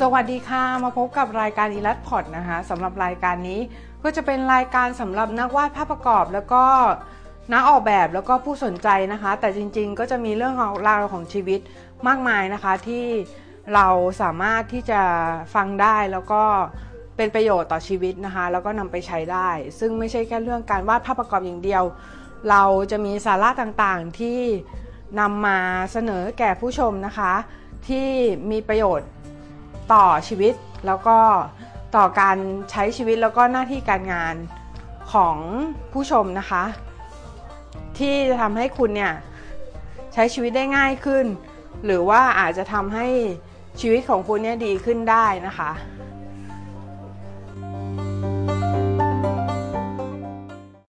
สวัสดีค่ะ มาพบกับรายการอีลัดพอดนะคะสำหรับรายการนี้ก็จะเป็นรายการสำหรับนักวาดภาพประกอบ แล้วก็นักออกแบบแล้วก็ผู้สนใจนะคะ แต่จริงๆ ก็จะมีเรื่องของราวของชีวิตมากมายนะคะ ที่เราสามารถที่จะฟังได้แล้วก็เป็นประโยชน์ต่อชีวิตนะคะ แล้วก็นำไปใช้ได้ ซึ่งไม่ใช่แค่เรื่องการวาดภาพประกอบอย่างเดียว เราจะมีสาระต่างๆที่นำมาเสนอแก่ผู้ชมนะคะ ที่มีประโยชน์ ต่อชีวิตแล้วก็ต่อการใช้ชีวิตแล้วก็หน้าที่การงานของผู้ชมนะคะ ที่จะทำให้คุณเนี่ยใช้ชีวิตได้ง่ายขึ้น หรือว่าอาจจะทำให้ชีวิตของคุณเนี่ยดีขึ้นได้นะคะ